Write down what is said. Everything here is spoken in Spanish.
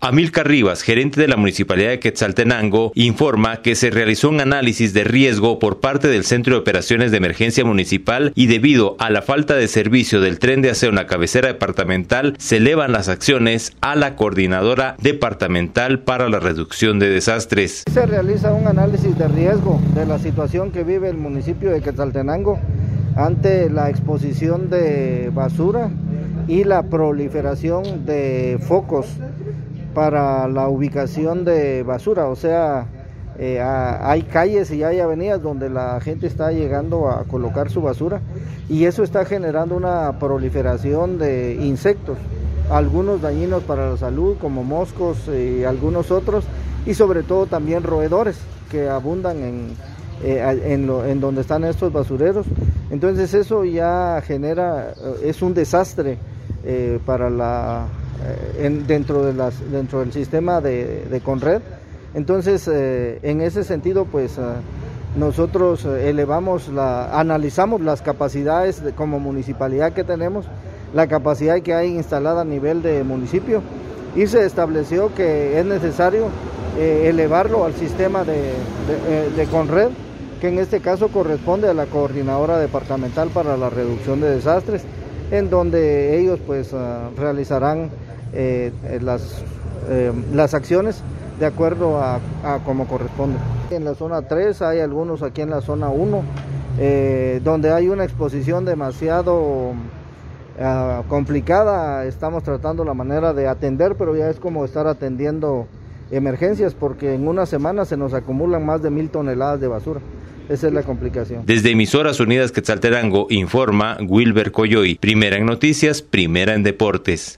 Amilcar Rivas, gerente de la Municipalidad de Quetzaltenango, informa que se realizó un análisis de riesgo por parte del Centro de Operaciones de Emergencia Municipal y debido a la falta de servicio del tren de aseo en la cabecera departamental, se elevan las acciones a la Coordinadora Departamental para la Reducción de Desastres. Se realiza un análisis de riesgo de la situación que vive el municipio de Quetzaltenango ante la exposición de basura y la proliferación de focos para la ubicación de basura, o sea, eh, hay calles y hay avenidas donde la gente está llegando a colocar su basura y eso está generando una proliferación de insectos, algunos dañinos para la salud como moscos y algunos otros y sobre todo también roedores que abundan en, eh, en, donde están estos basureros. Entonces eso ya genera, eh, es un desastre para la eh, dentro, de dentro del sistema de, Conred. Entonces, eh, en ese sentido, pues eh, nosotros elevamos, la, analizamos las capacidades como municipalidad que tenemos, la capacidad que hay instalada a nivel de municipio y se estableció que es necesario elevarlo al sistema de, de, Conred, que en este caso corresponde a la Coordinadora Departamental para la Reducción de Desastres, en donde ellos pues realizarán eh, eh, las, eh, las acciones de acuerdo a, como corresponde. En la zona 3 hay algunos aquí en la zona 1, donde hay una exposición demasiado ah, complicada, estamos tratando la manera de atender, pero ya es como estar atendiendo emergencias, porque en una semana se nos acumulan más de mil toneladas de basura. Esa es la complicación. Desde Emisoras Unidas Quetzalterango informa Wilber Coyoy, primera en noticias, primera en deportes.